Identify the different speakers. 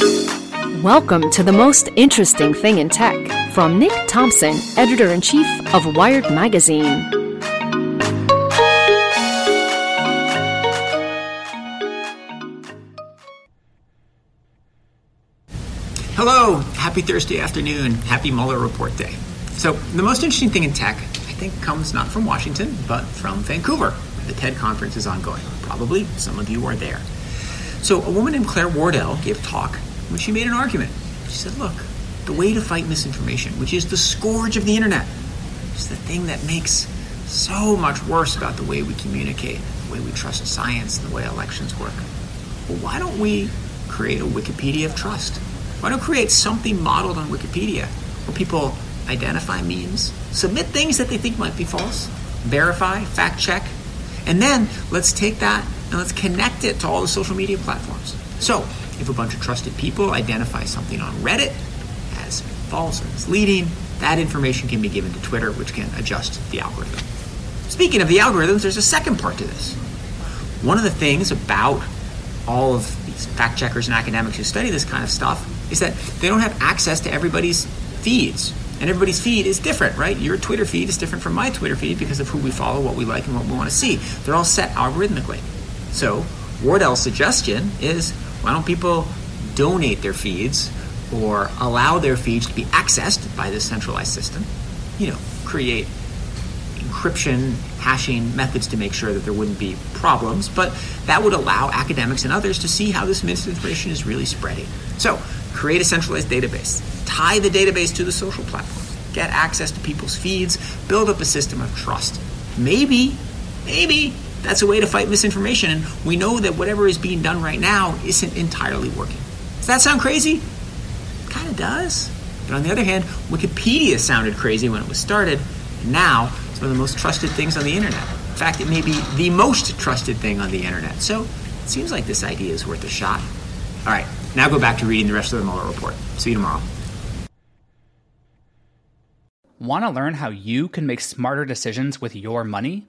Speaker 1: Welcome to the most interesting thing in tech from Nick Thompson, editor in chief of Wired Magazine.
Speaker 2: Hello, happy Thursday afternoon, happy Mueller report day. So, the most interesting thing in tech, I think, comes not from Washington, but from Vancouver. The TED conference is ongoing. Probably some of you are there. So, a woman named Claire Wardle gave a talk when she made an argument. She said, Look, the way to fight misinformation, which is the scourge of the internet, is the thing that makes so much worse about the way we communicate, the way we trust science, and the way elections work. Well, why don't we create a Wikipedia of trust? Why don't we create something modeled on Wikipedia where people identify memes, submit things that they think might be false, verify, fact check, and then let's take that and let's connect it to all the social media platforms. So, if a bunch of trusted people identify something on Reddit as false or misleading, that information can be given to Twitter, which can adjust the algorithm. Speaking of the algorithms, there's a second part to this. One of the things about all of these fact checkers and academics who study this kind of stuff is that they don't have access to everybody's feeds. And everybody's feed is different, right? Your Twitter feed is different from my Twitter feed because of who we follow, what we like, and what we want to see. They're all set algorithmically. So, Wardle's suggestion is why don't people donate their feeds or allow their feeds to be accessed by this centralized system? You know, create encryption, hashing methods to make sure that there wouldn't be problems, but that would allow academics and others to see how this misinformation is really spreading. So, create a centralized database, tie the database to the social platform, get access to people's feeds, build up a system of trust. Maybe, maybe that's a way to fight misinformation, and we know that whatever is being done right now isn't entirely working. Does that sound crazy? Kind of does. But on the other hand, Wikipedia sounded crazy when it was started, and now it's one of the most trusted things on the internet. In fact, it may be the most trusted thing on the internet. So it seems like this idea is worth a shot. All right, now go back to reading the rest of the Mueller report. See you tomorrow.
Speaker 3: Want to learn how you can make smarter decisions with your money?